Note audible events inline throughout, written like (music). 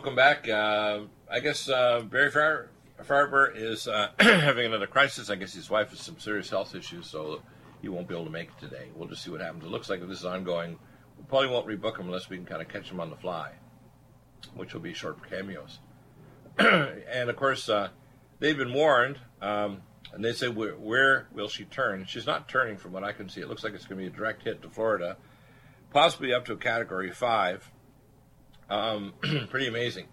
welcome back. Uh, I guess uh, Barry Far- Farber is uh, (clears throat) having another crisis. I guess his wife has some serious health issues, so he won't be able to make it today. We'll just see what happens. It looks like if this is ongoing, we probably won't rebook him unless we can kind of catch him on the fly, which will be short cameos. (clears throat) and of course, uh, they've been warned, um, and they say, where, where will she turn? She's not turning from what I can see. It looks like it's going to be a direct hit to Florida, possibly up to a category five. Um, (clears throat) pretty amazing.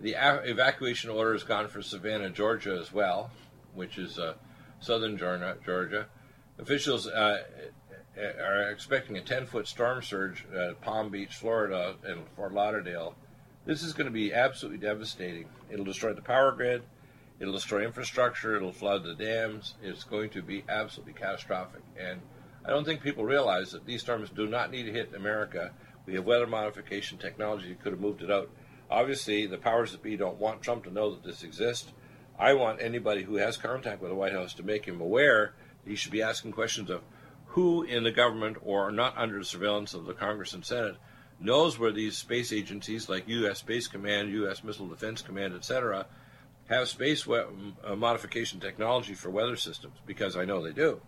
The a- evacuation order has gone for Savannah, Georgia, as well, which is uh, southern Georgia. Officials uh, are expecting a 10 foot storm surge at Palm Beach, Florida, and Fort Lauderdale. This is going to be absolutely devastating. It'll destroy the power grid, it'll destroy infrastructure, it'll flood the dams. It's going to be absolutely catastrophic. And I don't think people realize that these storms do not need to hit America. We have weather modification technology that could have moved it out. Obviously, the powers that be don't want Trump to know that this exists. I want anybody who has contact with the White House to make him aware that he should be asking questions of who in the government or not under the surveillance of the Congress and Senate knows where these space agencies like U.S. Space Command, U.S. Missile Defense Command, etc., have space we- uh, modification technology for weather systems, because I know they do.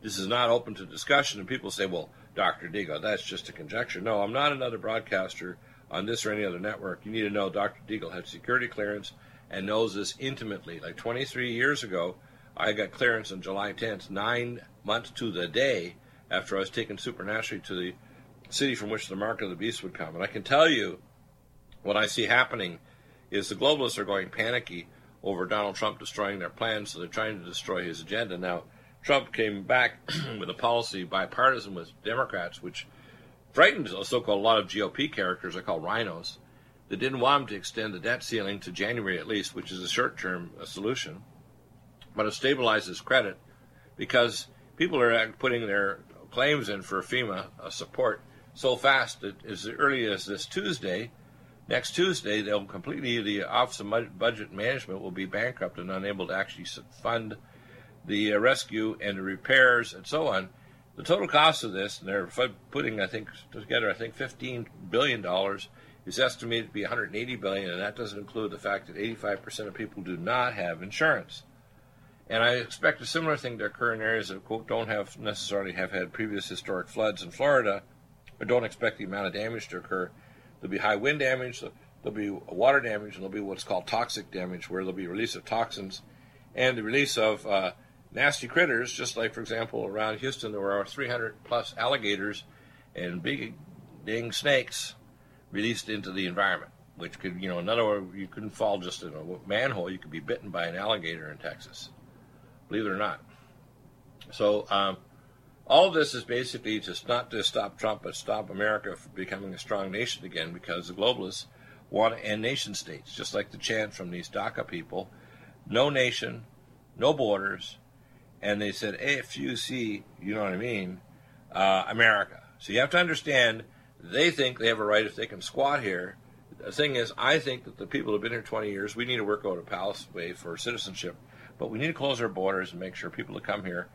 This is not open to discussion, and people say, well, Dr. Deagle, that's just a conjecture. No, I'm not another broadcaster on this or any other network. You need to know Dr. Deagle had security clearance and knows this intimately. Like 23 years ago, I got clearance on July 10th, nine months to the day after I was taken supernaturally to the city from which the mark of the beast would come. And I can tell you what I see happening is the globalists are going panicky over Donald Trump destroying their plans, so they're trying to destroy his agenda. Now, Trump came back (clears throat) with a policy bipartisan with Democrats, which frightened a so-called lot of GOP characters I call rhinos that didn't want him to extend the debt ceiling to January at least, which is a short-term uh, solution, but it stabilizes credit because people are putting their claims in for FEMA uh, support so fast that as early as this Tuesday, next Tuesday, they'll completely the Office of Budget Management will be bankrupt and unable to actually fund the uh, rescue and the repairs and so on. The total cost of this, and they're putting, I think, together, I think, fifteen billion dollars is estimated to be 180 billion, and that doesn't include the fact that 85% of people do not have insurance. And I expect a similar thing to occur in areas that quote don't have necessarily have had previous historic floods in Florida, or don't expect the amount of damage to occur. There'll be high wind damage, there'll be water damage, and there'll be what's called toxic damage, where there'll be release of toxins and the release of uh, nasty critters, just like, for example, around Houston, there were 300 plus alligators and big dang snakes released into the environment, which could, you know, in other words, you couldn't fall just in a manhole, you could be bitten by an alligator in Texas, believe it or not. So, um, all of this is basically just not to stop Trump, but stop America from becoming a strong nation again because the globalists want to end nation states, just like the chant from these DACA people no nation, no borders, and they said AFUC, you know what I mean, uh, America. So you have to understand they think they have a right if they can squat here. The thing is, I think that the people who have been here 20 years, we need to work out a pathway for citizenship, but we need to close our borders and make sure people that come here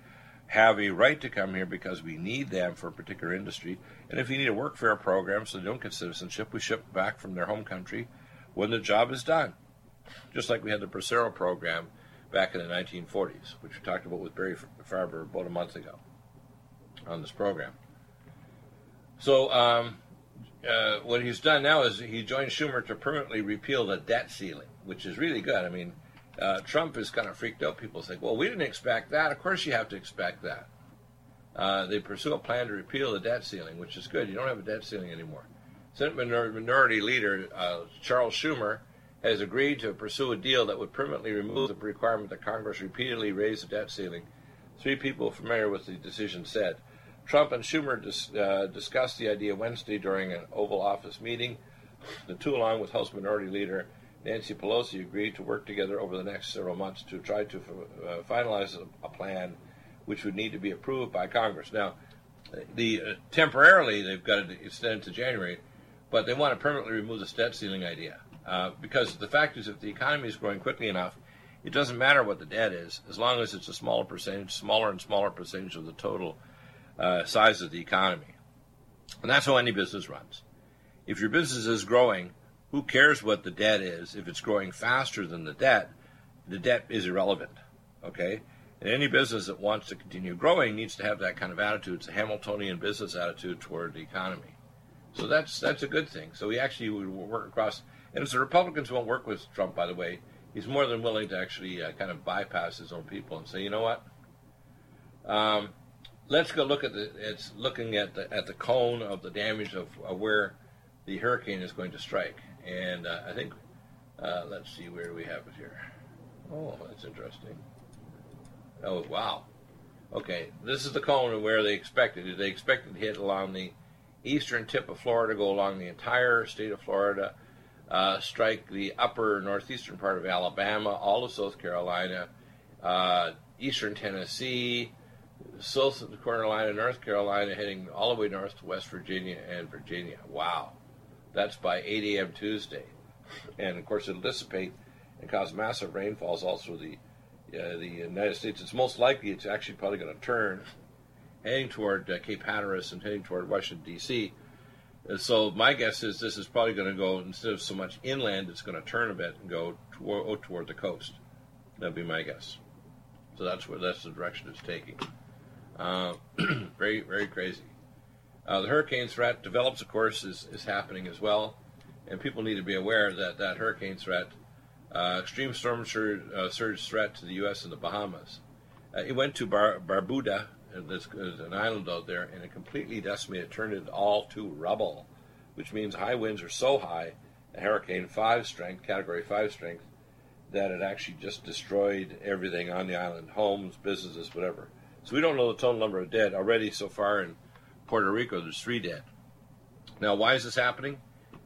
have a right to come here because we need them for a particular industry. And if you need a workfare program so they don't get citizenship, we ship back from their home country when the job is done. Just like we had the Bracero program back in the 1940s, which we talked about with Barry Farber about a month ago on this program. So, um, uh, what he's done now is he joined Schumer to permanently repeal the debt ceiling, which is really good. I mean, uh, Trump is kind of freaked out. People think, well, we didn't expect that. Of course, you have to expect that. Uh, they pursue a plan to repeal the debt ceiling, which is good. You don't have a debt ceiling anymore. Senate Minority Leader uh, Charles Schumer has agreed to pursue a deal that would permanently remove the requirement that Congress repeatedly raise the debt ceiling. Three people familiar with the decision said. Trump and Schumer dis, uh, discussed the idea Wednesday during an Oval Office meeting. The two, along with House Minority Leader Nancy Pelosi, agreed to work together over the next several months to try to uh, finalize a, a, plan which would need to be approved by Congress. Now, the uh, temporarily they've got to extend to January, but they want to permanently remove the debt ceiling idea. Uh, because the fact is, if the economy is growing quickly enough, it doesn't matter what the debt is, as long as it's a smaller percentage, smaller and smaller percentage of the total uh, size of the economy. And that's how any business runs. If your business is growing, who cares what the debt is? If it's growing faster than the debt, the debt is irrelevant. Okay? And any business that wants to continue growing needs to have that kind of attitude. It's a Hamiltonian business attitude toward the economy. So that's that's a good thing. So we actually would work across. And if the Republicans won't work with Trump, by the way, he's more than willing to actually uh, kind of bypass his own people and say, you know what? Um, let's go look at the. It's looking at the at the cone of the damage of, of where the hurricane is going to strike. And uh, I think, uh, let's see, where we have it here? Oh, that's interesting. Oh, wow. Okay, this is the cone of where they expected. It. They expected it to hit along the eastern tip of Florida, go along the entire state of Florida, uh, strike the upper northeastern part of Alabama, all of South Carolina, uh, eastern Tennessee, South Carolina, North Carolina, heading all the way north to West Virginia and Virginia. Wow. That's by 8 a.m. Tuesday. And of course, it'll dissipate and cause massive rainfalls also the uh, the United States. It's most likely it's actually probably going to turn heading toward uh, Cape Hatteras and heading toward Washington D.C. And so my guess is this is probably going to go instead of so much inland, it's going to turn a bit and go toward, oh, toward the coast. That'd be my guess. So that's where that's the direction it's taking. Uh, (clears throat) very very crazy. Uh, the hurricane threat develops, of course, is, is happening as well, and people need to be aware that that hurricane threat, uh, extreme storm surge, uh, surge, threat to the U.S. and the Bahamas. Uh, it went to Bar- Barbuda, Uh, there's, there's uh, an island out there, and it completely decimated, turned it all to rubble, which means high winds are so high, a hurricane five strength, category five strength, that it actually just destroyed everything on the island, homes, businesses, whatever. So we don't know the total number of dead already so far in Puerto Rico, there's three dead. Now, why is this happening?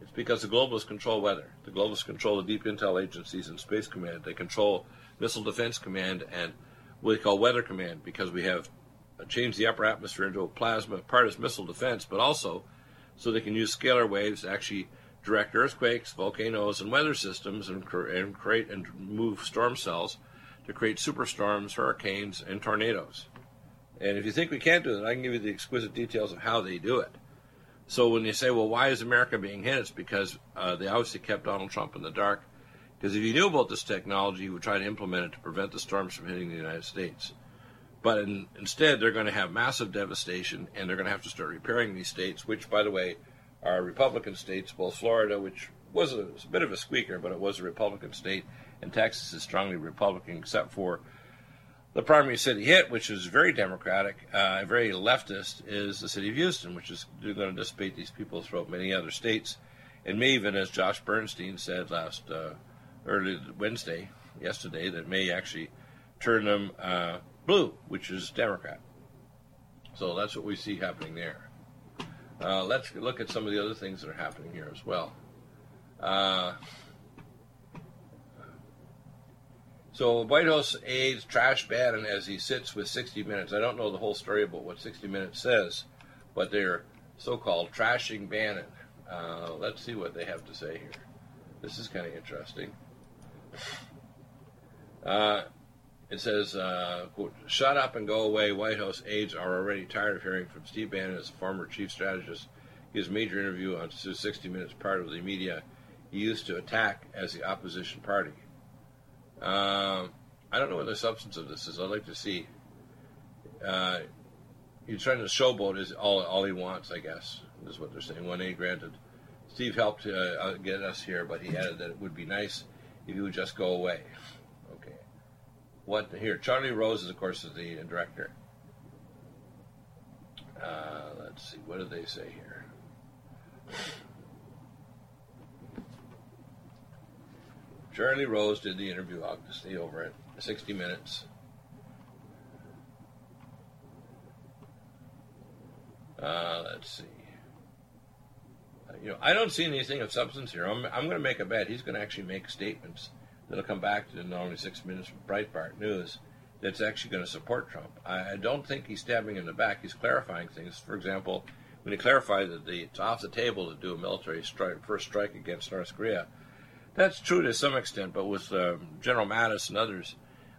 It's because the globalists control weather. The globalists control the deep intel agencies and Space Command. They control Missile Defense Command and what they call Weather Command because we have changed the upper atmosphere into a plasma, part as missile defense, but also so they can use scalar waves to actually direct earthquakes, volcanoes, and weather systems and, and create and move storm cells to create superstorms, hurricanes, and tornadoes. And if you think we can't do that, I can give you the exquisite details of how they do it. So when you say, well, why is America being hit? It's because uh, they obviously kept Donald Trump in the dark. Because if you knew about this technology, you would try to implement it to prevent the storms from hitting the United States. But in, instead, they're going to have massive devastation, and they're going to have to start repairing these states, which, by the way, are Republican states, both Florida, which was a, was a bit of a squeaker, but it was a Republican state, and Texas is strongly Republican, except for the primary city hit, which is very democratic, uh, very leftist, is the city of Houston, which is going to dissipate these people throughout many other states, and may even, as Josh Bernstein said last uh, early Wednesday, yesterday, that may actually turn them uh, blue, which is Democrat. So that's what we see happening there. Uh, let's look at some of the other things that are happening here as well. Uh, So White House aides trash Bannon as he sits with 60 Minutes. I don't know the whole story about what 60 Minutes says, but they're so-called trashing Bannon. Uh, let's see what they have to say here. This is kind of interesting. It says, uh, quote, shut up and go away. White House aides are already tired of hearing from Steve Bannon as a former chief strategist. His major interview on 60 Minutes part of the media he used to attack as the opposition party. Um, I don't know what the substance of this is. I'd like to see. Uh, he's trying to showboat is all all he wants, I guess, is what they're saying. One A granted. Steve helped uh, uh, get us here, but he added that it would be nice if he would just go away. What here? Charlie Rose is, of course, is the director. Uh, let's see. What do they say here? Charlie Rose did the interview. I'll over it. 60 minutes. Uh, let's see. Uh, you know, I don't see anything of substance here. I'm, I'm going to make a bet. He's going to actually make statements that'll come back to only six minutes from Breitbart News that's actually going to support Trump. I, I don't think he's stabbing in the back. He's clarifying things. For example, when he clarified that the, it's off the table to do a military strike, first strike against North Korea, that's true to some extent, but with uh, General Mattis and others,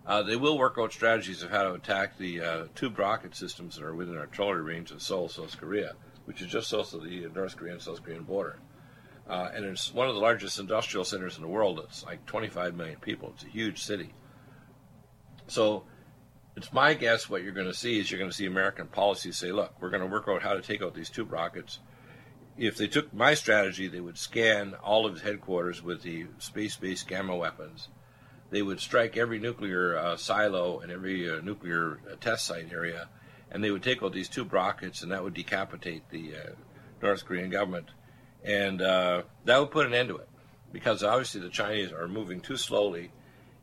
uh, they will work out strategies of how to attack the uh, tube rocket systems that are within artillery range of Seoul, South Korea, which is just south of the North Korean South Korean border. Uh, and it's one of the largest industrial centers in the world. It's like 25 million people. It's a huge city. So it's my guess what you're going to see is you're going to see American policy say, look, we're going to work out how to take out these tube rockets. If they took my strategy, they would scan all of his headquarters with the space-based gamma weapons. They would strike every nuclear uh, silo and every uh, nuclear uh, test site area, and they would take out these tube rockets, and that would decapitate the uh, North Korean government, and uh, that would put an end to it, because obviously the Chinese are moving too slowly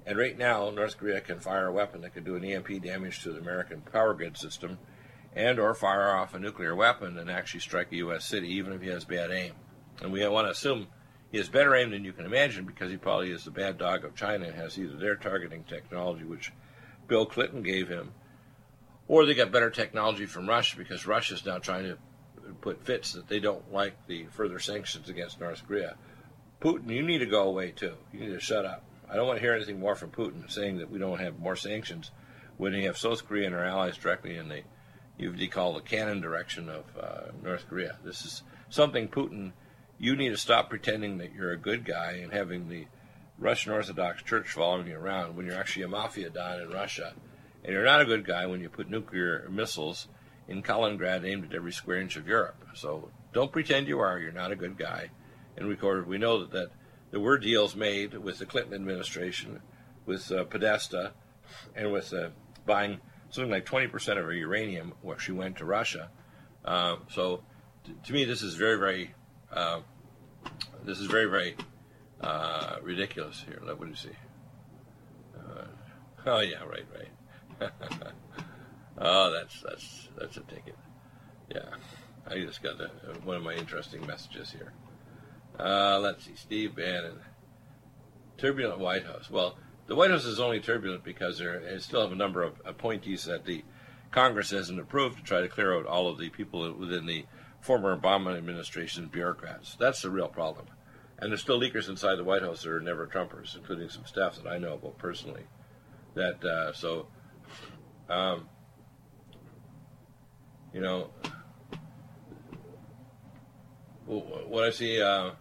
and right now, North Korea can fire a weapon that could do an EMP damage to the American power grid system, and or fire off a nuclear weapon and actually strike a U.S. city, even if he has bad aim. And we want to assume he has better aim than you can imagine because he probably is the bad dog of China and has either their targeting technology, which Bill Clinton gave him, or they got better technology from Russia because Russia is now trying to put fits that they don't like the further sanctions against North Korea. Putin, you need to go away too. You need to shut up. I don't want to hear anything more from Putin saying that we don't have more sanctions when you have South Korea and our allies directly in the you've call the cannon direction of uh, North Korea. This is something Putin. You need to stop pretending that you're a good guy and having the Russian Orthodox Church following you around when you're actually a mafia don in Russia, and you're not a good guy when you put nuclear missiles in Kaliningrad aimed at every square inch of Europe. So don't pretend you are. You're not a good guy. And we, we know that, that there were deals made with the Clinton administration, with uh, Podesta, and with uh, buying something like 20% of her uranium, where she went to Russia. Uh, so, t- to me, this is very, very, uh, this is very, very uh, ridiculous. Here, what do you see? Uh, (laughs) oh yeah, right, right. (laughs) oh, that's that's that's a ticket. Yeah, I just got a, one of my interesting messages here. Uh, let's see, Steve Bannon. Turbulent White House. Well, the White House is only turbulent because there still have a number of appointees that the Congress hasn't approved to try to clear out all of the people within the former Obama administration bureaucrats. That's the real problem. And there's still leakers inside the White House that are never Trumpers, including some staff that I know about personally. That uh, so, um, you know, what I see. Uh,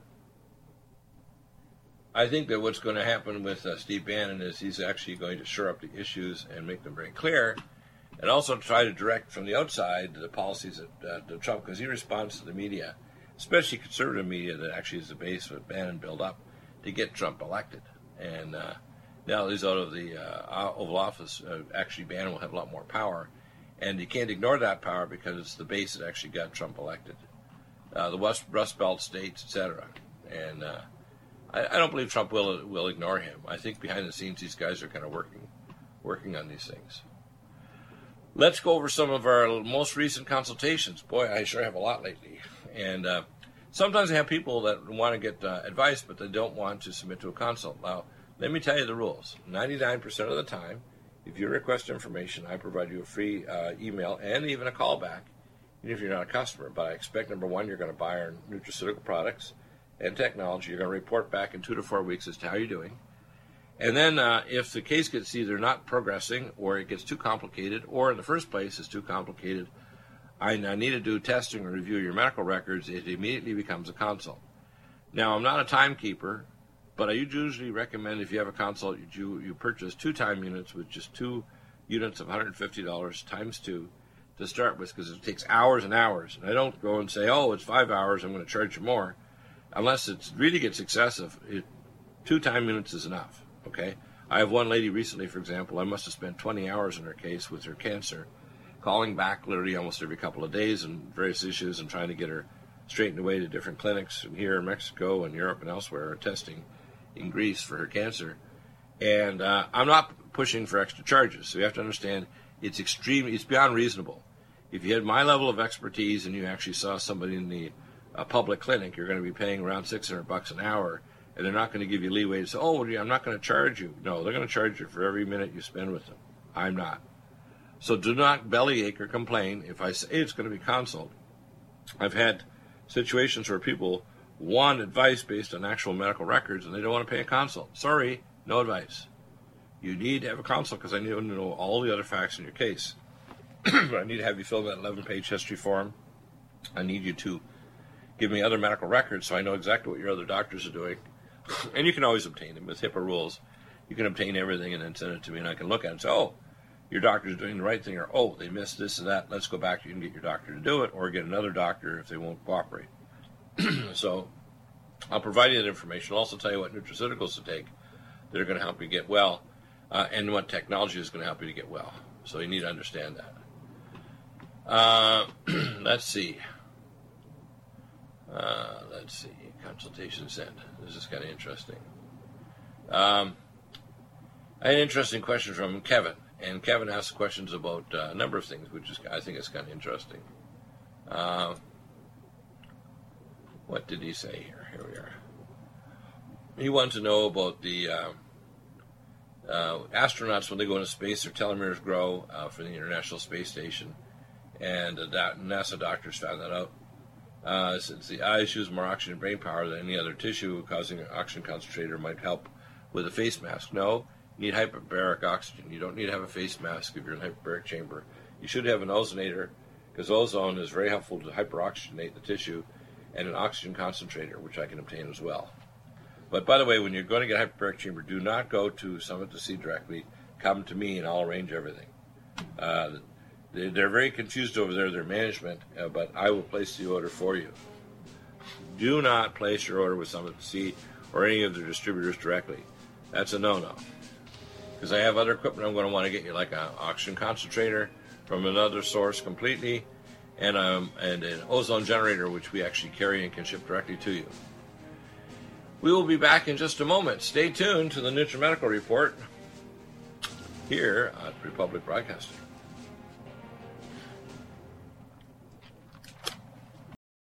I think that what's going to happen with uh, Steve Bannon is he's actually going to shore up the issues and make them very clear, and also try to direct from the outside the policies of, uh, Trump because he responds to the media, especially conservative media that actually is the base of Bannon built up to get Trump elected. And uh, now he's out of the uh, Oval Office, uh, actually Bannon will have a lot more power, and you can't ignore that power because it's the base that actually got Trump elected, uh, the West Rust Belt states, etc. And I, I, don't believe Trump will will ignore him. I think behind the scenes these guys are kind of working working on these things. Let's go over some of our most recent consultations. Boy, I sure have a lot lately. And uh, sometimes I have people that want to get uh, advice, but they don't want to submit to a consult. Now, let me tell you the rules. 99% of the time, if you request information, I provide you a free uh, email and even a callback, even if you're not a customer. But I expect, number one, you're going to buy our nutraceutical products and technology. You're going to report back in two to four weeks as to how you're doing. And then, uh, if the case gets either not progressing or it gets too complicated, or in the first place is too complicated, I, I need to do testing or review your medical records, it immediately becomes a consult. Now, I'm not a timekeeper, but I usually recommend if you have a consult, you, you purchase two time units with just two units of $150 times two to start with because it takes hours and hours. And I don't go and say, oh, it's five hours, I'm going to charge you more unless it really gets excessive, it, two time units is enough. Okay. I have one lady recently, for example, I must have spent 20 hours in her case with her cancer, calling back literally almost every couple of days and various issues and trying to get her straightened away to different clinics here in Mexico and Europe and elsewhere, testing in Greece for her cancer. And uh, I'm not pushing for extra charges, so you have to understand it's extreme, it's beyond reasonable. If you had my level of expertise and you actually saw somebody in the a public clinic, you're going to be paying around 600 bucks an hour, and they're not going to give you leeway to say, "Oh, I'm not going to charge you." No, they're going to charge you for every minute you spend with them. I'm not. So do not bellyache or complain if I say it's going to be consult. I've had situations where people want advice based on actual medical records and they don't want to pay a consult. Sorry, no advice. You need to have a consult because I need to know all the other facts in your case. (clears throat) I need to have you fill that 11 page history form. I need you to give me other medical records so I know exactly what your other doctors are doing. (clears throat) and you can always obtain them with HIPAA rules. You can obtain everything and then send it to me, and I can look at it and say, oh, your doctor's doing the right thing, or oh, they missed this and that. Let's go back to you and get your doctor to do it, or get another doctor if they won't cooperate. (clears throat) so I'll provide you that information. I'll also tell you what nutraceuticals to take that are going to help you get well, uh, and what technology is going to help you to get well. So you need to understand that. Uh, (clears throat) let's see. Uh, let's see. Consultation sent. This is kind of interesting. Um, I had an interesting question from Kevin, and Kevin asked questions about uh, a number of things, which is I think is kind of interesting. What did he say here? Here we are. He wanted to know about the uh, uh, astronauts when they go into space, their telomeres grow uh, for the International Space Station, and NASA doctors found that out. Uh, since the eyes use more oxygen and brain power than any other tissue, causing an oxygen concentrator might help with a face mask. No, you need hyperbaric oxygen. You don't need to have a face mask if you're in a hyperbaric chamber. You should have an ozonator because ozone is very helpful to hyperoxygenate the tissue and an oxygen concentrator, which I can obtain as well. But by the way, when you're going to get a hyperbaric chamber, do not go to Summit to Sea directly. Come to me and I'll arrange everything. Uh, they, they're very confused over there, their management, uh, but I will place the order for you. Do not place your order with Summit to Sea or any of the distributors directly. That's a no no. Because I have other equipment I'm going to want to get you, like an oxygen concentrator from another source completely, and, um, and an ozone generator, which we actually carry and can ship directly to you. We will be back in just a moment. Stay tuned to the NutriMedical Report here at Republic Broadcasting.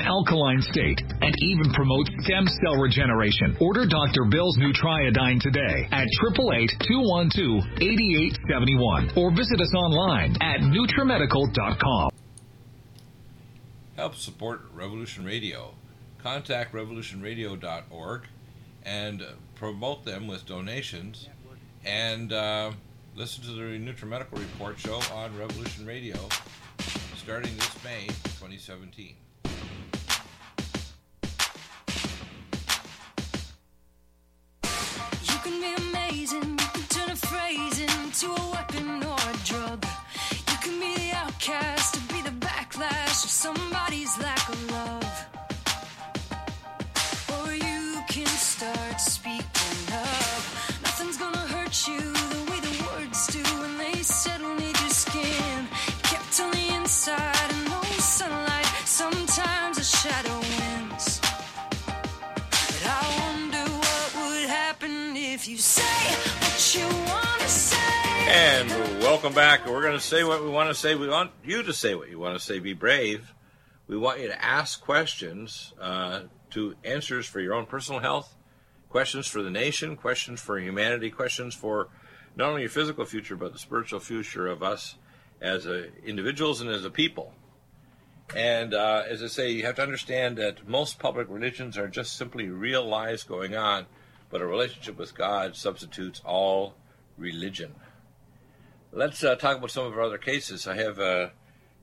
alkaline state, and even promotes stem cell regeneration. Order Dr. Bill's Nutriodine today at 888-212-8871 or visit us online at NutriMedical.com. Help support Revolution Radio. Contact revolutionradio.org and promote them with donations. And uh, listen to the NutriMedical Report show on Revolution Radio starting this May 2017. Can be amazing, you turn a phrase into a weapon or a drug. You can be the outcast or be the backlash of somebody's lack of love. Or you can start speaking up. Nothing's gonna hurt you the way the words do when they settle near your skin. Kept on the inside and no sunlight. Sometimes a shadow And welcome back. We're going to say what we want to say. We want you to say what you want to say. Be brave. We want you to ask questions uh, to answers for your own personal health, questions for the nation, questions for humanity, questions for not only your physical future but the spiritual future of us as a, individuals and as a people. And uh, as I say, you have to understand that most public religions are just simply real lives going on, but a relationship with God substitutes all religion. Let's uh, talk about some of our other cases. I have uh,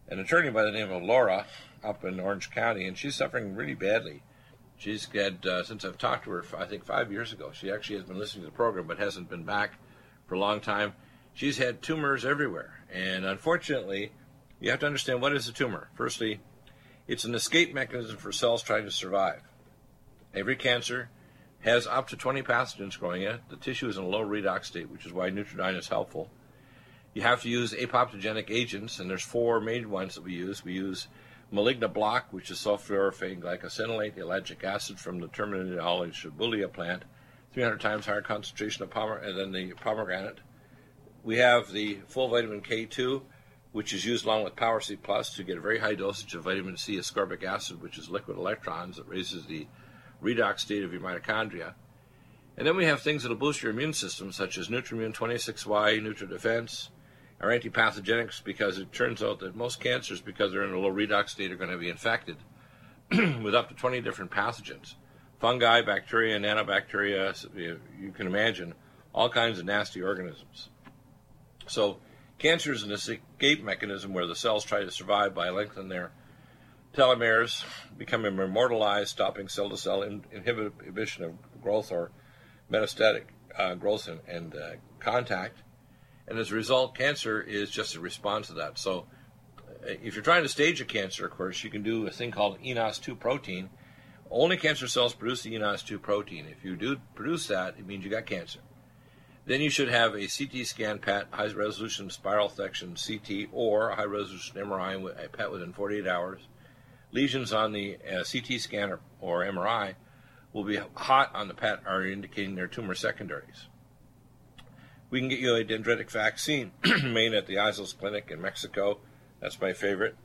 an attorney by the name of Laura up in Orange County, and she's suffering really badly. She's had, uh, since I've talked to her, I think five years ago, she actually has been listening to the program but hasn't been back for a long time. She's had tumors everywhere, and unfortunately, you have to understand what is a tumor. Firstly, it's an escape mechanism for cells trying to survive. Every cancer has up to 20 pathogens growing in it. The tissue is in a low redox state, which is why Nutridyne is helpful. You have to use apoptogenic agents, and there's four main ones that we use. We use malignant block, which is sulforaphane glycosylate, the ellagic acid from the Terminalia chebula plant, 300 times higher concentration of pomer- uh, than the pomegranate. We have the full vitamin K2, which is used along with Power C Plus to get a very high dosage of vitamin C ascorbic acid, which is liquid electrons that raises the redox state of your mitochondria. And then we have things that'll boost your immune system, such as Nutrimune 26Y, NutriDefense, our antipathogenics, because it turns out that most cancers, because they're in a low redox state, are going to be infected (clears throat) with up to 20 different pathogens fungi, bacteria, nanobacteria—you you can imagine all kinds of nasty organisms. So, cancer is an escape mechanism where the cells try to survive by lengthening their telomeres, becoming immortalized, stopping cell to cell inhibition of growth or metastatic uh, growth and, and uh, contact. And as a result, cancer is just a response to that. So, uh, if you're trying to stage a cancer, of course, you can do a thing called ENOX2 protein. Only cancer cells produce the ENOX2 protein. If you do produce that, it means you got cancer. Then you should have a CT scan PET, high resolution spiral section CT, or a high resolution MRI with a PET within 48 hours. Lesions on the uh, CT scan or, or MRI will be hot on the PET, are indicating their tumor secondaries. We can get you a dendritic vaccine (clears throat) made at the Issels Clinic in Mexico. That's my favorite.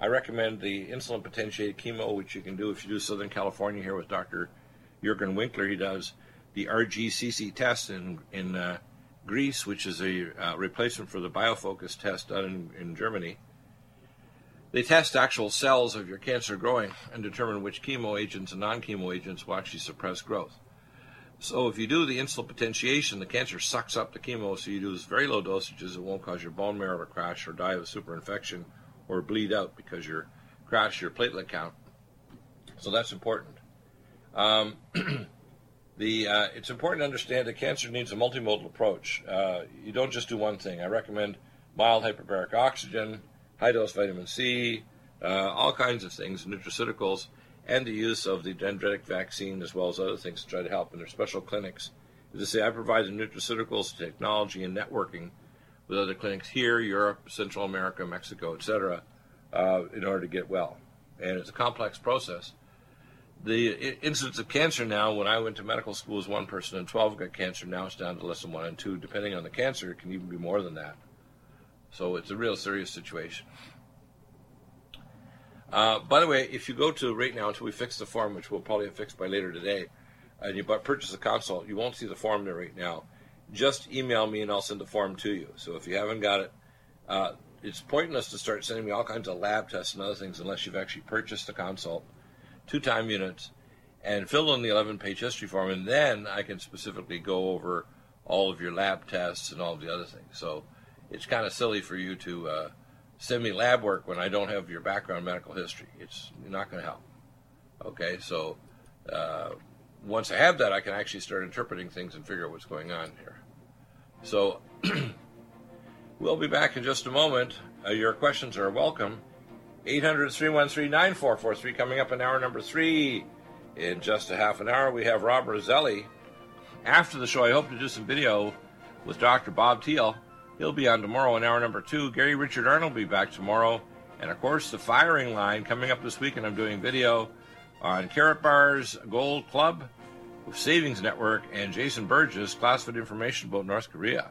I recommend the insulin potentiated chemo, which you can do if you do Southern California here with Dr. Jurgen Winkler. He does the RGCC test in, in uh, Greece, which is a uh, replacement for the Biofocus test done in, in Germany. They test actual cells of your cancer growing and determine which chemo agents and non chemo agents will actually suppress growth. So if you do the insulin potentiation, the cancer sucks up the chemo, so you do this very low dosages. It won't cause your bone marrow to crash or die of a superinfection or bleed out because you crash your platelet count. So that's important. Um, (clears throat) the uh, it's important to understand that cancer needs a multimodal approach. Uh, you don't just do one thing. I recommend mild hyperbaric oxygen, high dose vitamin C, uh, all kinds of things, nutraceuticals, and the use of the dendritic vaccine as well as other things to try to help in their special clinics. As I say, I provide the nutraceuticals, technology, and networking with other clinics here, Europe, Central America, Mexico, etc., uh, in order to get well. And it's a complex process. The incidence of cancer now, when I went to medical school, was one person in 12 got cancer. Now it's down to less than one in two. Depending on the cancer, it can even be more than that. So it's a real serious situation. Uh, by the way, if you go to right now until we fix the form, which we'll probably have fixed by later today, and you purchase a consult, you won't see the form there right now. Just email me and I'll send the form to you. So if you haven't got it, uh, it's pointless to start sending me all kinds of lab tests and other things unless you've actually purchased a consult, two time units, and filled in the 11 page history form, and then I can specifically go over all of your lab tests and all of the other things. So it's kind of silly for you to uh, send me lab work when I don't have your background medical history. It's not going to help. Okay, so uh, once I have that, I can actually start interpreting things and figure out what's going on here. So (clears throat) we'll be back in just a moment. Uh, your questions are welcome. 800 313 9443 coming up in hour number three. In just a half an hour, we have Rob Roselli. After the show, I hope to do some video with Dr. Bob Thiel. He'll be on tomorrow in hour number two. Gary Richard Arnold will be back tomorrow. And of course, the firing line coming up this week, and I'm doing video on Karatbars Gold Club, Savings Network, and Jason Burgess, classified information about North Korea.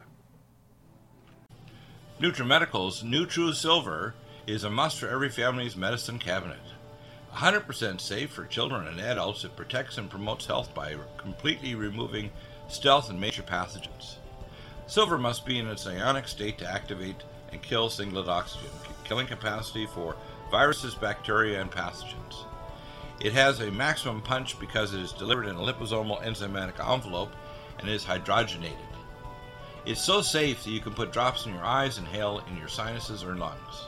NutriMedical's NutriSilver is a must for every family's medicine cabinet. 100% safe for children and adults, it protects and promotes health by completely removing stealth and major pathogens. Silver must be in its ionic state to activate and kill singlet oxygen, killing capacity for viruses, bacteria, and pathogens. It has a maximum punch because it is delivered in a liposomal enzymatic envelope and is hydrogenated. It's so safe that you can put drops in your eyes inhale in your sinuses or lungs.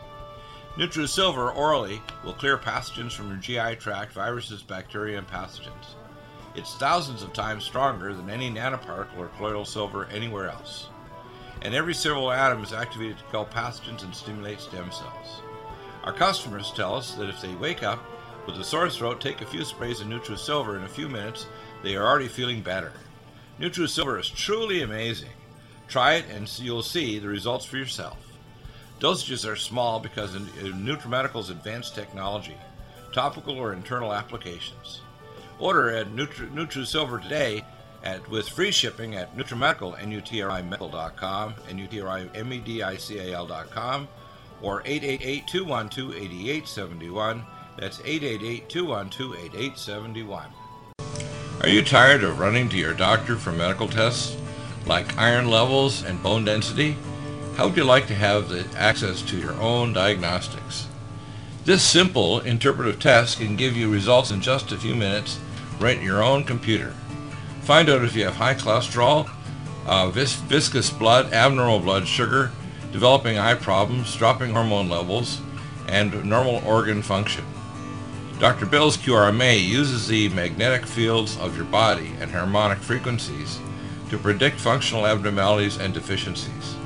NutriSilver orally will clear pathogens from your GI tract, viruses, bacteria, and pathogens. It's thousands of times stronger than any nanoparticle or colloidal silver anywhere else. And every silver atom is activated to kill pathogens and stimulate stem cells. Our customers tell us that if they wake up with a sore throat, take a few sprays of NutriSilver in a few minutes, they are already feeling better. NutriSilver is truly amazing. Try it and you'll see the results for yourself. Dosages are small because of uh, NutriMedical's advanced technology, topical or internal applications. Order at Nutri- NutriSilver today at, with free shipping at NutriMedical, N-U-T-R-I-Medical.com, N-U-T-R-I-M-E-D-I-C-A-L.com, or 888-212-8871. That's 888-212-8871. Are you tired of running to your doctor for medical tests like iron levels and bone density? How would you like to have the access to your own diagnostics? This simple interpretive test can give you results in just a few minutes right in your own computer. Find out if you have high cholesterol, uh, vis- viscous blood, abnormal blood sugar, developing eye problems, dropping hormone levels, and normal organ function. Dr. Bill's QRMA uses the magnetic fields of your body and harmonic frequencies to predict functional abnormalities and deficiencies.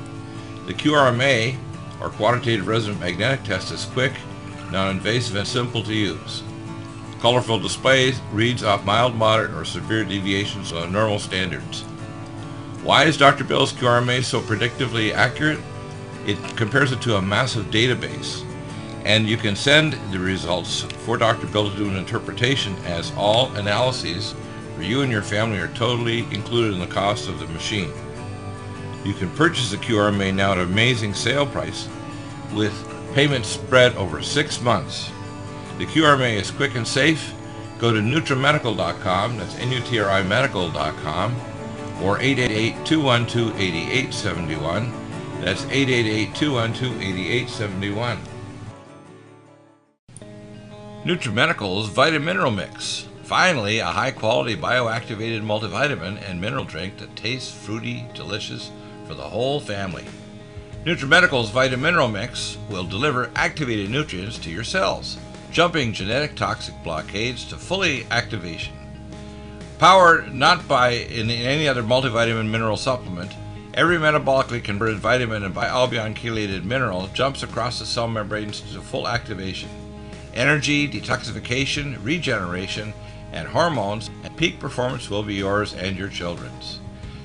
The QRMA, or Quantitative Resonant Magnetic Test, is quick, non-invasive, and simple to use. Colorful display reads off mild, moderate, or severe deviations on normal standards. Why is Dr. Bill's QRMA so predictively accurate? It compares it to a massive database, and you can send the results for Dr. Bill to do an interpretation as all analyses for you and your family are totally included in the cost of the machine. You can purchase the QRMA now at an amazing sale price with payments spread over six months. The QRMA is quick and safe. Go to NutriMedical.com, that's N-U-T-R-I Medical.com, or 888-212-8871. That's 888-212-8871. NutriMedical's Vitamineral Mix. Finally, a high quality bioactivated multivitamin and mineral drink that tastes fruity, delicious for the whole family. NutriMedical's Vitamineral Mix will deliver activated nutrients to your cells, jumping genetic toxic blockades to fully activation. Powered not by in any other multivitamin mineral supplement, every metabolically converted vitamin and bialbion chelated mineral jumps across the cell membranes to full activation. Energy, detoxification, regeneration, and hormones, and peak performance will be yours and your children's.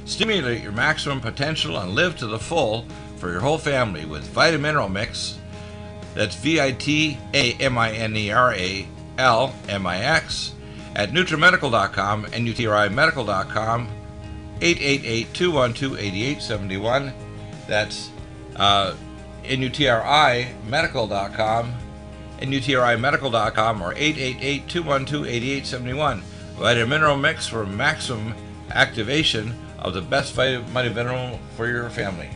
Stimulate your maximum potential and live to the full for your whole family with Vitamineral Mix. That's V I T A M I N E R A L M I X at NutriMedical.com and UTRIMedical.com 888-212-8871. That's uh, NUTRIMedical.com and UTRIMedical.com or 888-212-8871. Vitamineral Mix for maximum activation of the best vitamin mineral for your family.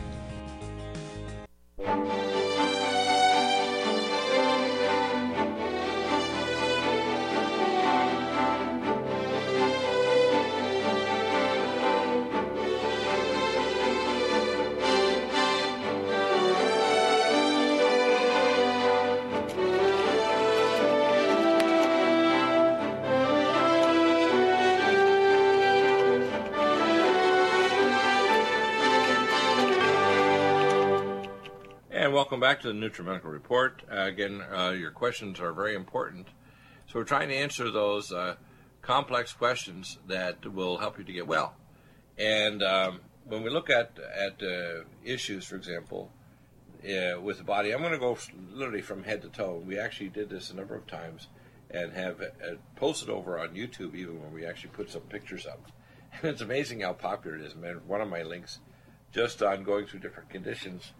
Back to the NutriMedical Report. Uh, again, uh, your questions are very important. So we're trying to answer those uh, complex questions that will help you to get well. And um, when we look at at uh, issues, for example, uh, with the body, I'm going to go literally from head to toe. We actually did this a number of times and have uh, posted over on YouTube, even when we actually put some pictures up. And (laughs) it's amazing how popular it is. Man, one of my links, just on going through different conditions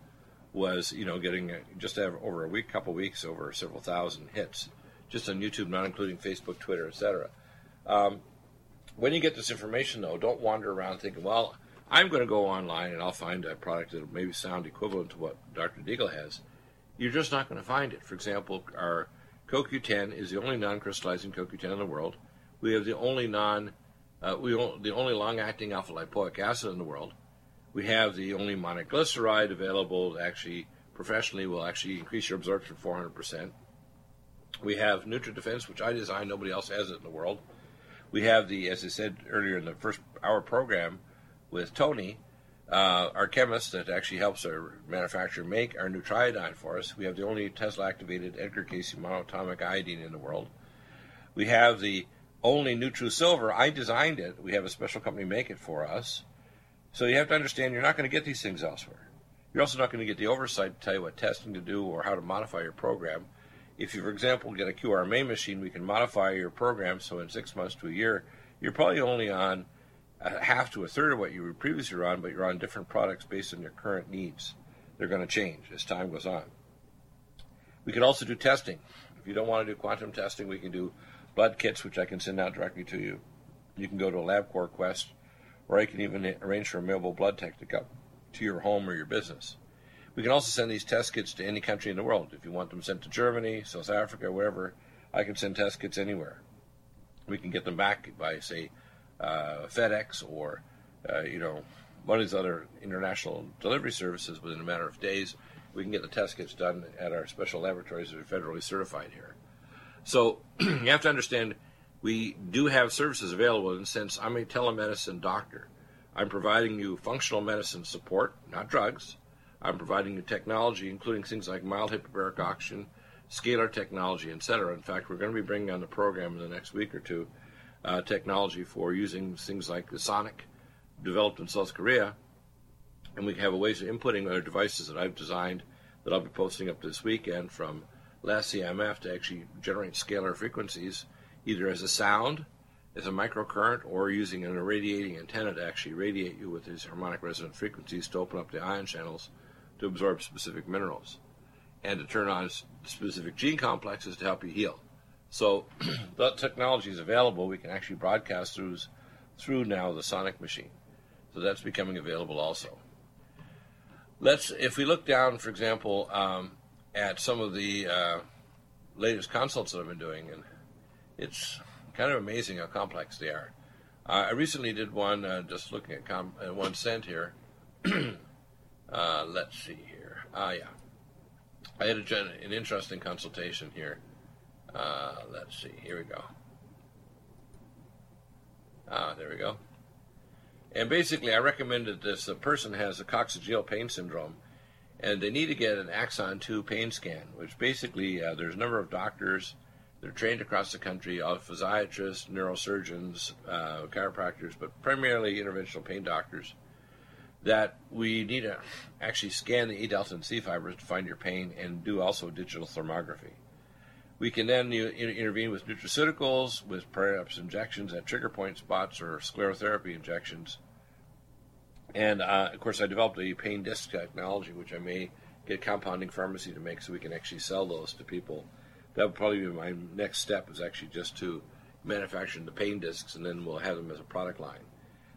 was you know getting just over a week, couple weeks, over several thousand hits, just on YouTube, not including Facebook, Twitter, etc. Um, when you get this information, though, don't wander around thinking, well, I'm going to go online and I'll find a product that maybe sound equivalent to what Dr. Deagle has. You're just not going to find it. For example, our CoQ10 is the only non-crystallizing CoQ10 in the world. We have the only non, uh, we the only long-acting alpha lipoic acid in the world. We have the only monoglyceride available that actually professionally will actually increase your absorption 400%. We have NutriDefense, which I designed, nobody else has it in the world. We have the, as I said earlier in the first hour program with Tony, uh, our chemist that actually helps our manufacturer make our Nutriodine for us. We have the only Tesla activated Edgar Cayce monatomic iodine in the world. We have the only NutriSilver. I designed it. We have a special company make it for us. So you have to understand you're not going to get these things elsewhere. You're also not going to get the oversight to tell you what testing to do or how to modify your program. If you, for example, get a QRMA machine, we can modify your program so in six months to a year, you're probably only on a half to a third of what you were previously on, but you're on different products based on your current needs. They're going to change as time goes on. We can also do testing. If you don't want to do quantum testing, we can do blood kits, which I can send out directly to you. You can go to a LabCorp Quest or I can even arrange for a mailable blood tech to come to your home or your business. We can also send these test kits to any country in the world. If you want them sent to Germany, South Africa, wherever, I can send test kits anywhere. We can get them back by, say, uh, FedEx or, uh, you know, one of these other international delivery services within a matter of days. We can get the test kits done at our special laboratories that are federally certified here. So (clears throat) you have to understand we do have services available, and since I'm a telemedicine doctor, I'm providing you functional medicine support, not drugs. I'm providing you technology, including things like mild hyperbaric oxygen, scalar technology, etc. In fact, we're going to be bringing on the program in the next week or two uh, technology for using things like the Sonic, developed in South Korea, and we have a ways of inputting our devices that I've designed that I'll be posting up this weekend from last CMF to actually generate scalar frequencies either as a sound, as a microcurrent, or using an irradiating antenna to actually radiate you with these harmonic resonant frequencies to open up the ion channels to absorb specific minerals and to turn on specific gene complexes to help you heal. So (clears throat) that technology is available. We can actually broadcast through through now the sonic machine. So that's becoming available also. Let's, if we look down, for example, um, at some of the uh, latest consults that I've been doing, and it's kind of amazing how complex they are. Uh, I recently did one uh, just looking at com- uh, one cent here. (clears throat) Uh, let's see here. Ah, yeah. I had a gen- an interesting consultation here. Uh, let's see. Here we go. Ah, there we go. And basically, I recommended this. The person has a coccygeal pain syndrome, and they need to get an axon 2 pain scan, which basically, uh, there's a number of doctors they're trained across the country, all physiatrists, neurosurgeons, uh, chiropractors, but primarily interventional pain doctors. That we need to actually scan the A delta and C fibers to find your pain and do also digital thermography. We can then intervene with nutraceuticals, with perhaps injections at trigger point spots or sclerotherapy injections. And uh, of course, I developed a pain disc technology, which I may get compounding pharmacy to make so we can actually sell those to people that would probably be my next step is actually just to manufacture the pain discs and then we'll have them as a product line.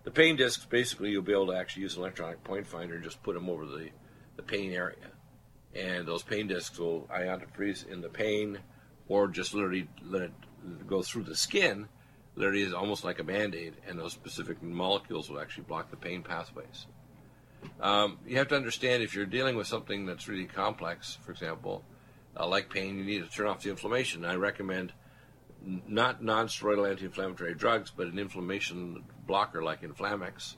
The pain discs, basically, you'll be able to actually use an electronic point finder and just put them over the, the pain area. And those pain discs will iontophoresis freeze in the pain or just literally let it go through the skin, literally is almost like a band aid, and those specific molecules will actually block the pain pathways. Um, you have to understand if you're dealing with something that's really complex, for example, uh, like pain, you need to turn off the inflammation. I recommend not non-steroidal anti-inflammatory drugs, but an inflammation blocker like Inflammex,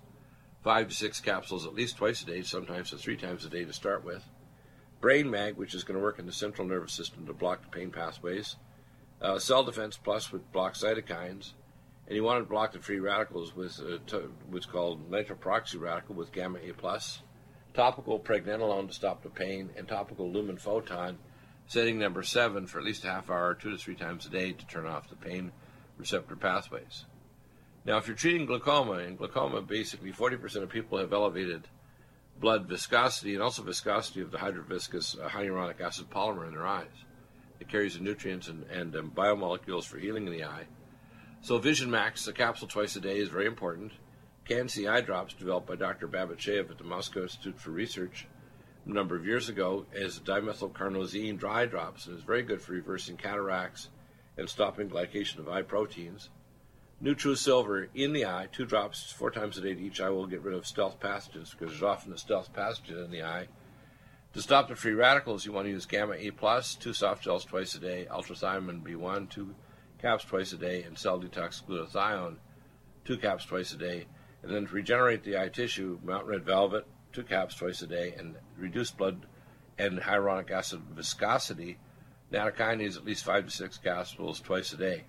five to six capsules at least twice a day, sometimes to three times a day to start with. Brain Mag, which is going to work in the central nervous system to block the pain pathways. Uh, Cell Defense Plus, which blocks cytokines. And you want to block the free radicals with uh, what's called nitroproxy radical with gamma A plus. Topical pregnenolone to stop the pain, and topical lumen photon, setting number seven for at least a half hour, two to three times a day to turn off the pain receptor pathways. Now, if you're treating glaucoma, and glaucoma, basically 40% of people have elevated blood viscosity and also viscosity of the hydroviscous uh, hyaluronic acid polymer in their eyes. It carries the nutrients and, and um, biomolecules for healing in the eye. So Vision Max, a capsule twice a day, is very important. Can-C eye drops, developed by Dr. Babizhayev at the Moscow Institute for Research a number of years ago, as dimethylcarnosine dry drops, and is very good for reversing cataracts and stopping glycation of eye proteins. NutriSilver in the eye, two drops four times a day to each eye will get rid of stealth pathogens because there's often a stealth pathogen in the eye. To stop the free radicals, you want to use Gamma A plus, two soft gels twice a day, ultrathiamine B1, two caps twice a day, and cell detox glutathione, two caps twice a day. And then to regenerate the eye tissue, Mountain Red Velvet, two caps twice a day, and reduce blood and hyaluronic acid viscosity, nattokinase at least five to six capsules twice a day.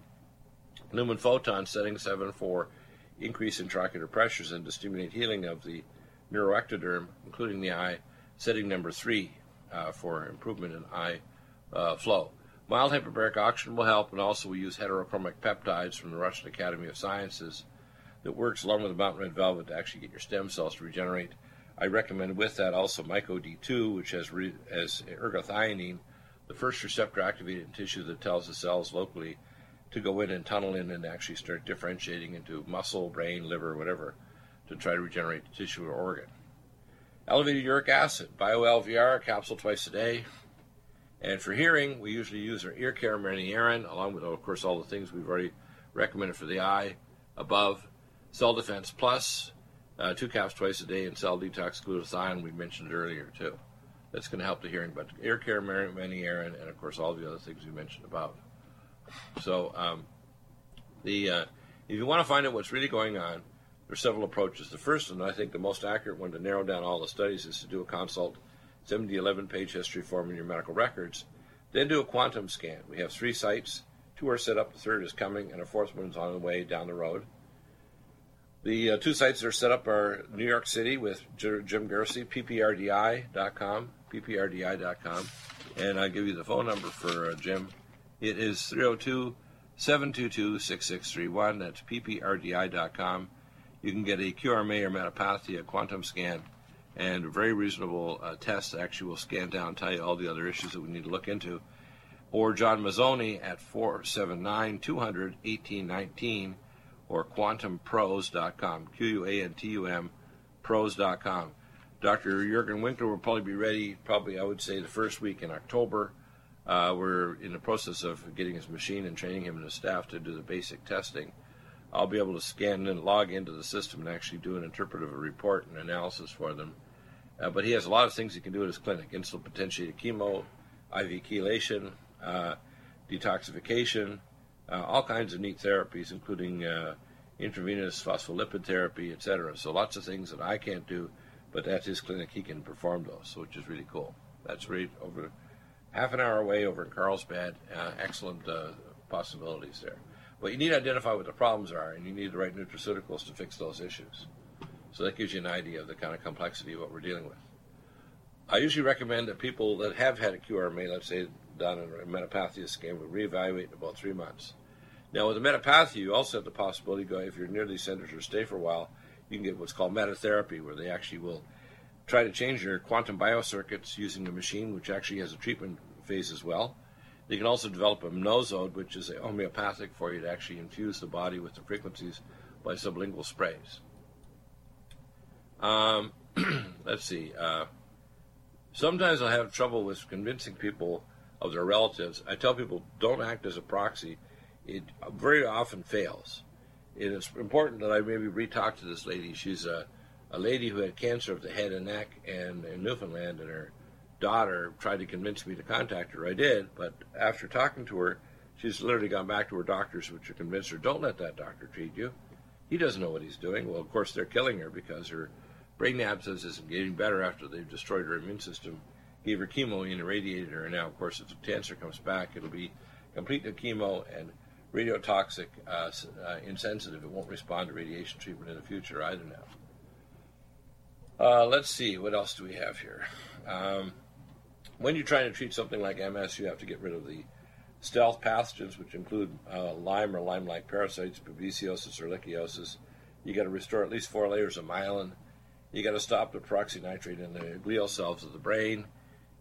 Lumen photon setting 7 for increase intraocular pressures and to stimulate healing of the neuroectoderm, including the eye, setting number 3 uh, for improvement in eye uh, flow. Mild hyperbaric oxygen will help, and also we use heterochromic peptides from the Russian Academy of Sciences that works along with the mountain red velvet to actually get your stem cells to regenerate. I recommend with that also MycoD2, which has, re- has ergothioneine, the first receptor activated in tissue that tells the cells locally to go in and tunnel in and actually start differentiating into muscle, brain, liver, whatever, to try to regenerate the tissue or organ. Elevated uric acid, BioLVR, capsule twice a day. And for hearing, we usually use our ear care Mariniarin, along with, of course, all the things we've already recommended for the eye above. Cell Defense Plus, uh, two caps twice a day, and Cell Detox Glutathione, we mentioned earlier, too. That's going to help the hearing, but ear care Mariniarin, and, of course, all the other things we mentioned about. So, um, the uh, if you want to find out what's really going on, there's several approaches. The first and I think the most accurate one to narrow down all the studies is to do a consult, 70 11 page history form in your medical records, then do a quantum scan. We have three sites. Two are set up, the third is coming, and a fourth one is on the way down the road. The uh, two sites that are set up are New York City with J- Jim Gersey, pprdi.com, pprdi.com, and I'll give you the phone number for uh, Jim. It is 302 722 6631. That's pprdi.com. You can get a QRMA or Metapathia quantum scan and a very reasonable uh, test actually will scan down and tell you all the other issues that we need to look into. Or John Mazzoni at 479 200 1819 or quantumpros.com. Q U A N T U M pros.com. Dr. Jurgen Winkler will probably be ready, probably, I would say, the first week in October. Uh, we're in the process of getting his machine and training him and his staff to do the basic testing. I'll be able to scan and log into the system and actually do an interpretive report and analysis for them. Uh, but he has a lot of things he can do at his clinic insulin potentiated chemo, IV chelation, uh, detoxification, uh, all kinds of neat therapies, including uh, intravenous phospholipid therapy, etc. So lots of things that I can't do, but at his clinic he can perform those, which is really cool. That's right over half an hour away over in Carlsbad. Uh, excellent uh, possibilities there. But you need to identify what the problems are, and you need the right nutraceuticals to fix those issues. So that gives you an idea of the kind of complexity of what we're dealing with. I usually recommend that people that have had a QRMA, let's say done in a metapathia scan, would reevaluate in about three months. Now, with a metapathia, you also have the possibility to go, if you're near these centers or stay for a while, you can get what's called metatherapy, where they actually will try to change your quantum biocircuits using a machine, which actually has a treatment phase as well. They can also develop a nosode, which is a homeopathic for you to actually infuse the body with the frequencies by sublingual sprays. Um, (clears throat) let's see. Uh, sometimes I have trouble with convincing people of their relatives. I tell people don't act as a proxy. It very often fails. It is important that I maybe re-talk to this lady. She's a, a lady who had cancer of the head and neck and in Newfoundland, and her daughter tried to convince me to contact her. I did, but after talking to her, she's literally gone back to her doctors, which have convinced her, don't let that doctor treat you. He doesn't know what he's doing. Well, of course, they're killing her because her brain abscess isn't getting better after they've destroyed her immune system gave her chemo and irradiated her. And now, of course, if the cancer comes back, it'll be complete chemo and radiotoxic, uh, uh, insensitive. It won't respond to radiation treatment in the future either now. Uh, let's see, what else do we have here? Um, when you're trying to treat something like MS, you have to get rid of the stealth pathogens, which include uh, Lyme or Lyme-like parasites, babesiosis or ehrlichiosis. You got to restore at least four layers of myelin. You got to stop the peroxynitrite in the glial cells of the brain,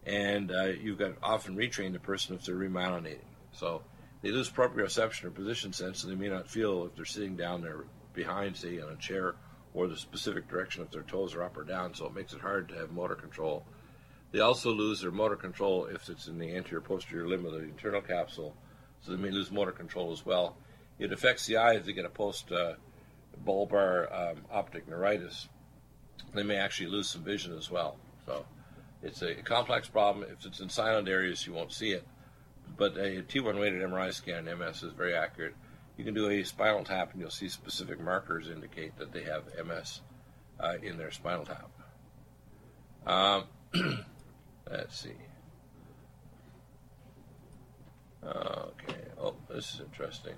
and uh, you've got often retrain the person if they're remyelinating. So they lose proprioception or position sense, and they may not feel if they're sitting down there behind, say, on a chair, or the specific direction if their toes are up or down. So it makes it hard to have motor control. They also lose their motor control if it's in the anterior posterior limb of the internal capsule, so they may lose motor control as well. It affects the eye if they get a post uh, bulbar um, optic neuritis. They may actually lose some vision as well. So it's a complex problem. If it's in silent areas, you won't see it. But a T1 weighted MRI scan MS is very accurate. You can do a spinal tap and you'll see specific markers indicate that they have MS uh, in their spinal tap. Um, (clears throat) let's see. Okay. Oh, this is interesting.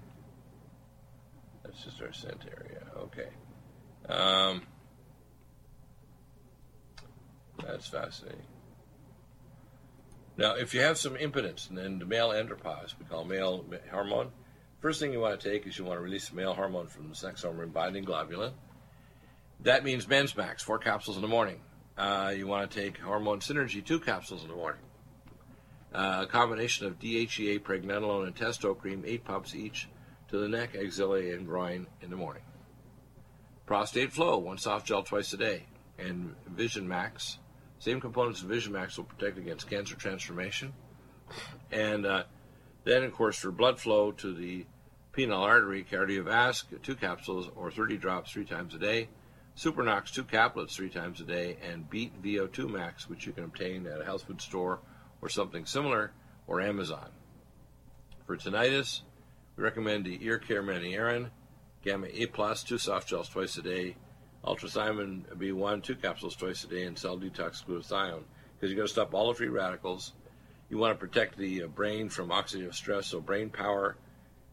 That's just our scent area. Okay. Um, that's fascinating. Now, if you have some impotence, and then the male andropause, we call male hormone, first thing you want to take is you want to release the male hormone from the sex hormone binding globulin. That means men's max, four capsules in the morning. Uh, you want to take hormone synergy, two capsules in the morning. Uh, a combination of DHEA, pregnenolone, and testo cream, eight pumps each, to the neck, axilla, and groin in the morning. Prostate Flow, one soft gel twice a day. And Vision Max, same components of Vision Max will protect against cancer transformation. And uh, then, of course, for blood flow to the penile artery, Cardiovasc, two capsules or 30 drops three times a day. Supernox, two caplets three times a day. And Beat VO2 Max, which you can obtain at a health food store or something similar, or Amazon. For tinnitus, we recommend the Ear Care Manierin, Gamma A Plus, two soft gels twice a day, Ultrathiamine B1, two capsules twice a day, and Cell Detox Glutathione. Because you're going to stop all the free radicals. You want to protect the uh, brain from oxidative stress, so Brain Power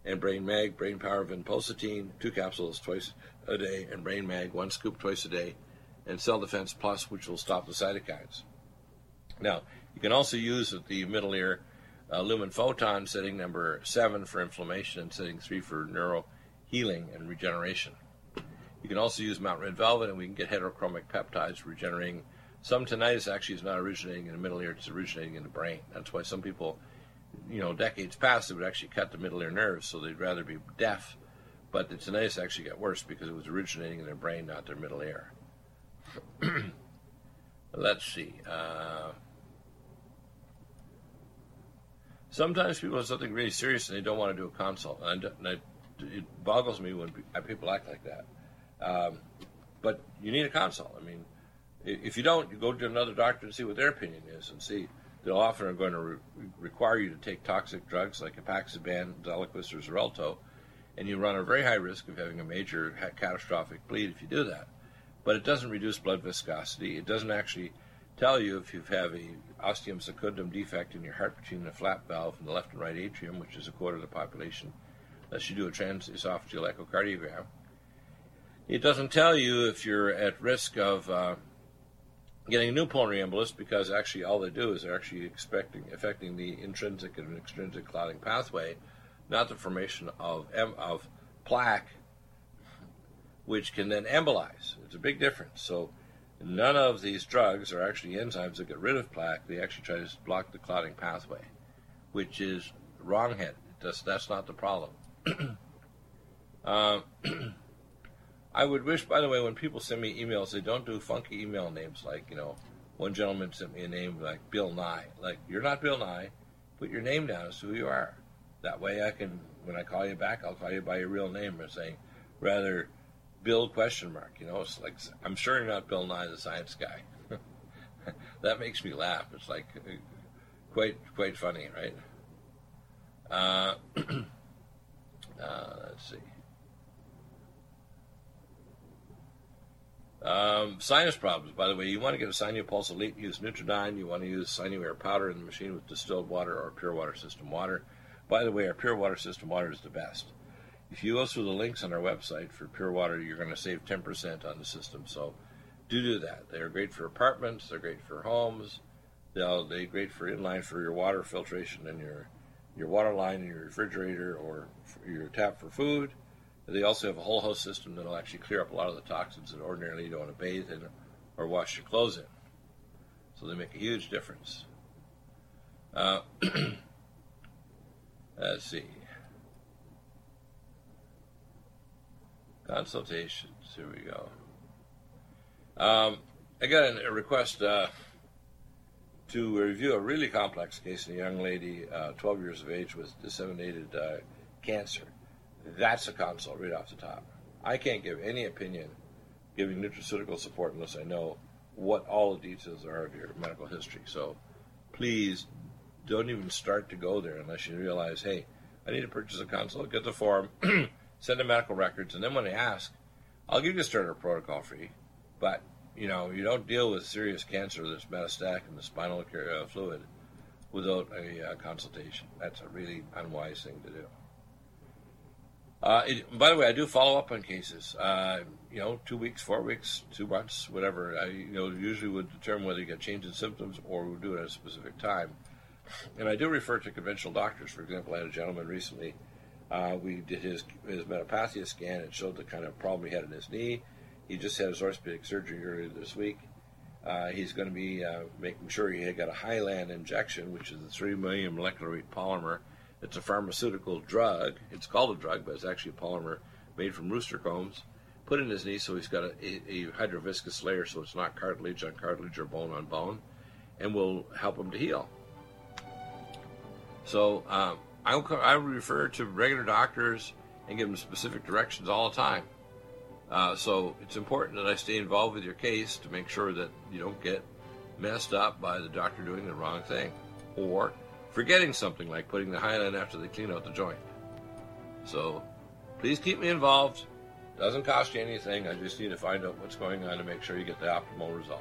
and Brain Mag, Brain Power Vinpocetine, two capsules twice a day, and Brain Mag, one scoop twice a day, and Cell Defense Plus, which will stop the cytokines. Now, you can also use the middle ear uh, lumen photon setting number seven for inflammation and setting three for neuro healing and regeneration. You can also use Mount Red Velvet, and we can get heterochromic peptides regenerating. Some tinnitus actually is not originating in the middle ear; it's originating in the brain. That's why some people, you know, decades past, they would actually cut the middle ear nerves, so they'd rather be deaf. But the tinnitus actually got worse because it was originating in their brain, not their middle ear. (clears throat) Let's see. Uh, sometimes people have something really serious and they don't want to do a consult. And, I and I, it boggles me when people act like that. Um, but you need a consult. I mean, if you don't, you go to another doctor and see what their opinion is and see. They'll often are going to re- require you to take toxic drugs like Apixaban, Zeliquis, or Xarelto, and you run a very high risk of having a major ha- catastrophic bleed if you do that. But it doesn't reduce blood viscosity. It doesn't actually tell you if you have a ostium secundum defect in your heart between the flap valve and the left and right atrium, which is a quarter of the population, unless you do a transesophageal echocardiogram. It doesn't tell you if you're at risk of uh, getting a new pulmonary embolus because actually all they do is they're actually expecting, affecting the intrinsic and extrinsic clotting pathway, not the formation of, of plaque, which can then embolize. It's a big difference. So none of these drugs are actually enzymes that get rid of plaque. They actually try to block the clotting pathway, which is wrongheaded. That's, that's not the problem. (clears throat) uh, (clears throat) I would wish, by the way, when people send me emails, they don't do funky email names like, you know, one gentleman sent me a name like Bill Nye. Like, you're not Bill Nye. Put your name down as who you are. That way I can, when I call you back, I'll call you by your real name or saying, rather, Bill question mark. You know, it's like, I'm sure you're not Bill Nye, the science guy. (laughs) that makes me laugh. It's like uh, quite, quite funny, right? Uh, (clears throat) uh, let's see. Um, sinus problems, by the way, you want to get a Sinupulse Elite, use Nutridyne. You want to use Sinuair powder in the machine with distilled water or pure water system water. By the way, our pure water system water is the best. If you go through the links on our website for pure water, you're going to save 10% on the system. So do do that. They're great for apartments, they're great for homes, they'll, they're great for inline for your water filtration and your, your water line in your refrigerator or your tap for food. They also have a whole host system that'll actually clear up a lot of the toxins that ordinarily you don't want to bathe in or wash your clothes in. So they make a huge difference. Uh, (clears throat) let's see. Consultations. Here we go. Um, I got a request uh, to review a really complex case a young lady, uh, 12 years of age, with disseminated uh, cancer. That's a consult right off the top. I can't give any opinion giving nutraceutical support unless I know what all the details are of your medical history. So please don't even start to go there unless you realize, hey, I need to purchase a consult, get the form, (clears throat) send the medical records, and then when they ask, I'll give you a starter protocol free. But you know, you don't deal with serious cancer that's metastatic in the spinal uh, fluid without a uh, consultation. That's a really unwise thing to do. Uh, it, by the way, I do follow up on cases. Uh, you know, two weeks, four weeks, two months, whatever. I you know usually would determine whether you get change in symptoms or we do it at a specific time. And I do refer to conventional doctors. For example, I had a gentleman recently. Uh, we did his his metapathia scan. It showed the kind of problem he had in his knee. He just had his orthopedic surgery earlier this week. Uh, he's going to be uh, making sure he had got a Hyland injection, which is a 3 million molecular weight polymer it's a pharmaceutical drug. It's called a drug, but it's actually a polymer made from rooster combs. Put in his knee so he's got a, a, hydroviscous layer so it's not cartilage on cartilage or bone on bone, and will help him to heal. So um, I, I refer to regular doctors and give them specific directions all the time. Uh, so it's important that I stay involved with your case to make sure that you don't get messed up by the doctor doing the wrong thing or forgetting something like putting the Hyland after they clean out the joint. So please keep me involved. Doesn't cost you anything. I just need to find out what's going on to make sure you get the optimal result.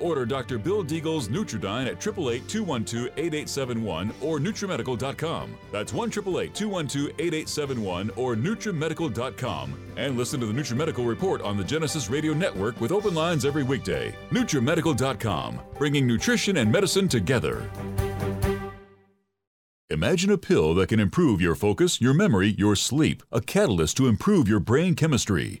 Order Dr. Bill Deagle's Nutridyne at 888-212-8871 or NutriMedical.com. That's 1-888-212-8871 or NutriMedical.com. And listen to the NutriMedical Report on the Genesis Radio Network with open lines every weekday. NutriMedical.com, bringing nutrition and medicine together. Imagine a pill that can improve your focus, your memory, your sleep, a catalyst to improve your brain chemistry.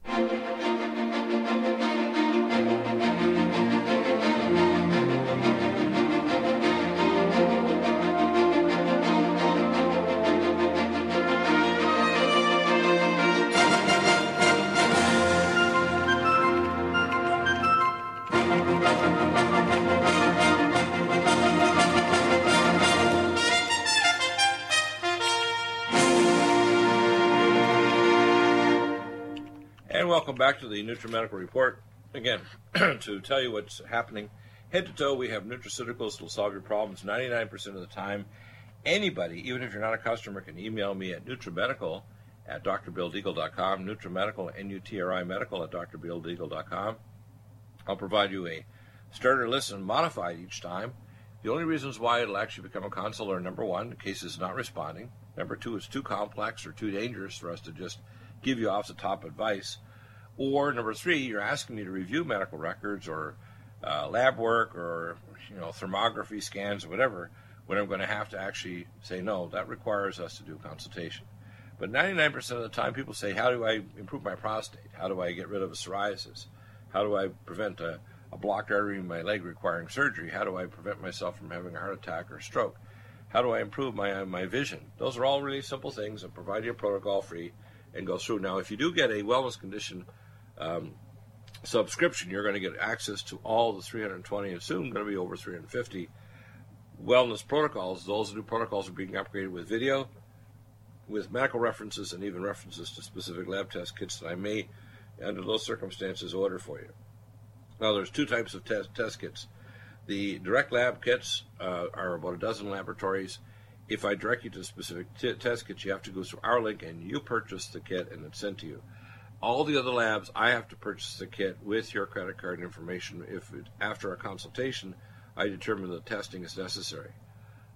the NutriMedical Report. Again, (clears throat) to tell you what's happening, head to toe, we have nutraceuticals that will solve your problems 99% of the time. Anybody, even if you're not a customer, can email me at NutriMedical at drbilldeagle.com, NutriMedical, N-U-T-R-I medical at drbilldeagle.com. I'll provide you a starter list and modified each time. The only reasons why it'll actually become a consult are number one, the case is not responding. Number two, it's too complex or too dangerous for us to just give you off the top advice. Or number three, you're asking me to review medical records or uh, lab work or you know thermography scans or whatever, when I'm going to have to actually say no. That requires us to do a consultation. But 99% of the time, people say, "How do I improve my prostate? How do I get rid of a psoriasis? How do I prevent a, a blocked artery in my leg requiring surgery? How do I prevent myself from having a heart attack or stroke? How do I improve my my vision?" Those are all really simple things that provide you a protocol free and go through. Now, if you do get a wellness condition um, subscription, you're going to get access to all the 320 and soon going to be over 350 wellness protocols. Those new protocols are being upgraded with video, with medical references, and even references to specific lab test kits that I may, under those circumstances, order for you. Now, there's two types of test, test kits. The direct lab kits uh, are about a dozen laboratories. If I direct you to a specific t- test kits, you have to go through our link and you purchase the kit and it's sent to you. All the other labs, I have to purchase the kit with your credit card information. If it, after a consultation, I determine the testing is necessary.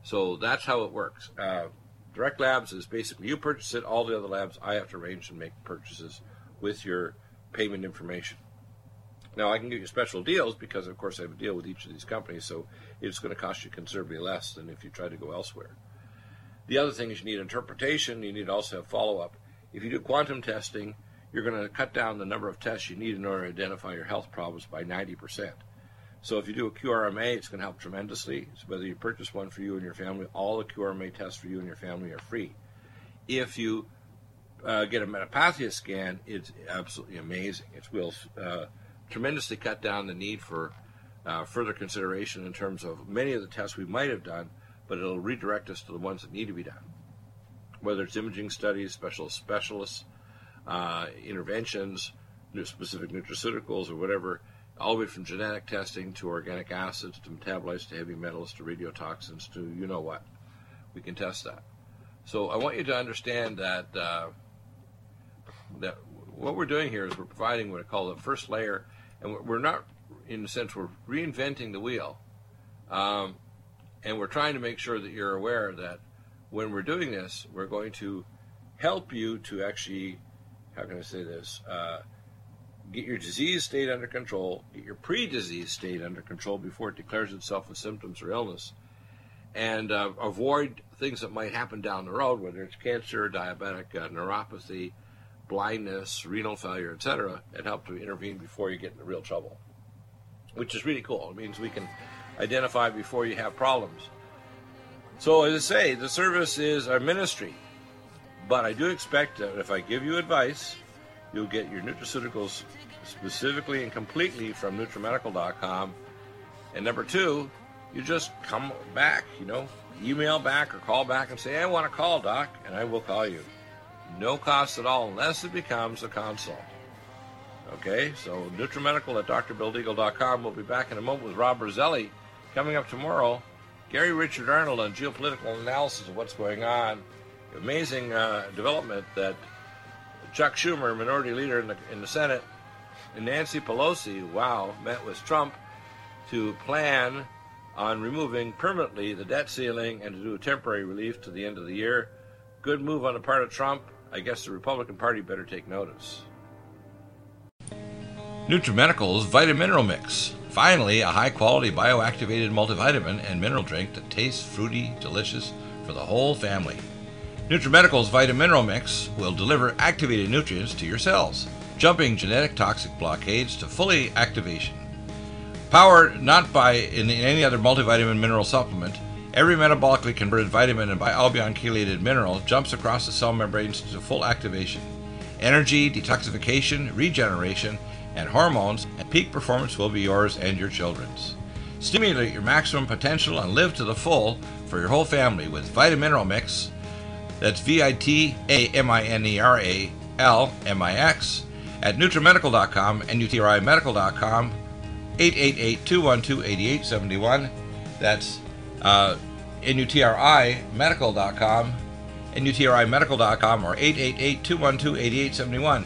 So that's how it works. Uh, direct labs is basically you purchase it. All the other labs, I have to arrange and make purchases with your payment information. Now I can give you special deals because, of course, I have a deal with each of these companies, so it's going to cost you considerably less than if you try to go elsewhere. The other thing is you need interpretation. You need also have follow up. If you do quantum testing, you're going to cut down the number of tests you need in order to identify your health problems by 90%. So if you do a QRMA, it's going to help tremendously. So whether you purchase one for you and your family, all the QRMA tests for you and your family are free. If you uh, get a metapathia scan, it's absolutely amazing. It will uh, tremendously cut down the need for uh, further consideration in terms of many of the tests we might have done, but it'll redirect us to the ones that need to be done. Whether it's imaging studies, special specialists, uh, interventions, specific nutraceuticals, or whatever, all the way from genetic testing to organic acids to metabolites to heavy metals to radiotoxins to you know what. We can test that. So I want you to understand that uh, that what we're doing here is we're providing what I call the first layer, and we're- we're not, in a sense, we're reinventing the wheel, um, and we're trying to make sure that you're aware that when we're doing this, we're going to help you to actually, how can I say this, uh, get your disease state under control, get your pre-disease state under control before it declares itself as symptoms or illness, and uh, avoid things that might happen down the road, whether it's cancer, diabetic uh, neuropathy, blindness, renal failure, etc., and help to intervene before you get into real trouble, which is really cool. It means we can identify before you have problems. So, as I say, the service is our ministry, but I do expect that if I give you advice, you'll get your nutraceuticals specifically and completely from NutriMedical.com. And number two, you just come back, you know, email back or call back and say, I want to call, Doc, and I will call you. No cost at all unless it becomes a consult. Okay, so NutriMedical at drbilldeagle.com. We'll be back in a moment with Rob Roselli. Coming up tomorrow, Gary Richard Arnold on geopolitical analysis of what's going on. Amazing uh, development that Chuck Schumer, minority leader in the, in the Senate, and Nancy Pelosi, wow, met with Trump to plan on removing permanently the debt ceiling and to do a temporary relief to the end of the year. Good move on the part of Trump. I guess the Republican Party better take notice. NutriMedical's Vitamineral Mix. Finally, a high quality bioactivated multivitamin and mineral drink that tastes fruity, delicious for the whole family. NutriMedical's Vitamineral Mix will deliver activated nutrients to your cells, jumping genetic toxic blockades to fully activation. Powered not by in any other multivitamin mineral supplement, every metabolically converted vitamin and bialbion chelated mineral jumps across the cell membranes to full activation. Energy, detoxification, regeneration, and hormones, and peak performance will be yours and your children's. Stimulate your maximum potential and live to the full for your whole family with Vitamineral Mix. That's V I T A M I N E R A L M I X at NutriMedical.com and UTRIMedical.com 888-212-8871. That's uh, NUTRIMedical.com, NUTRIMedical.com, or 888-212-8871.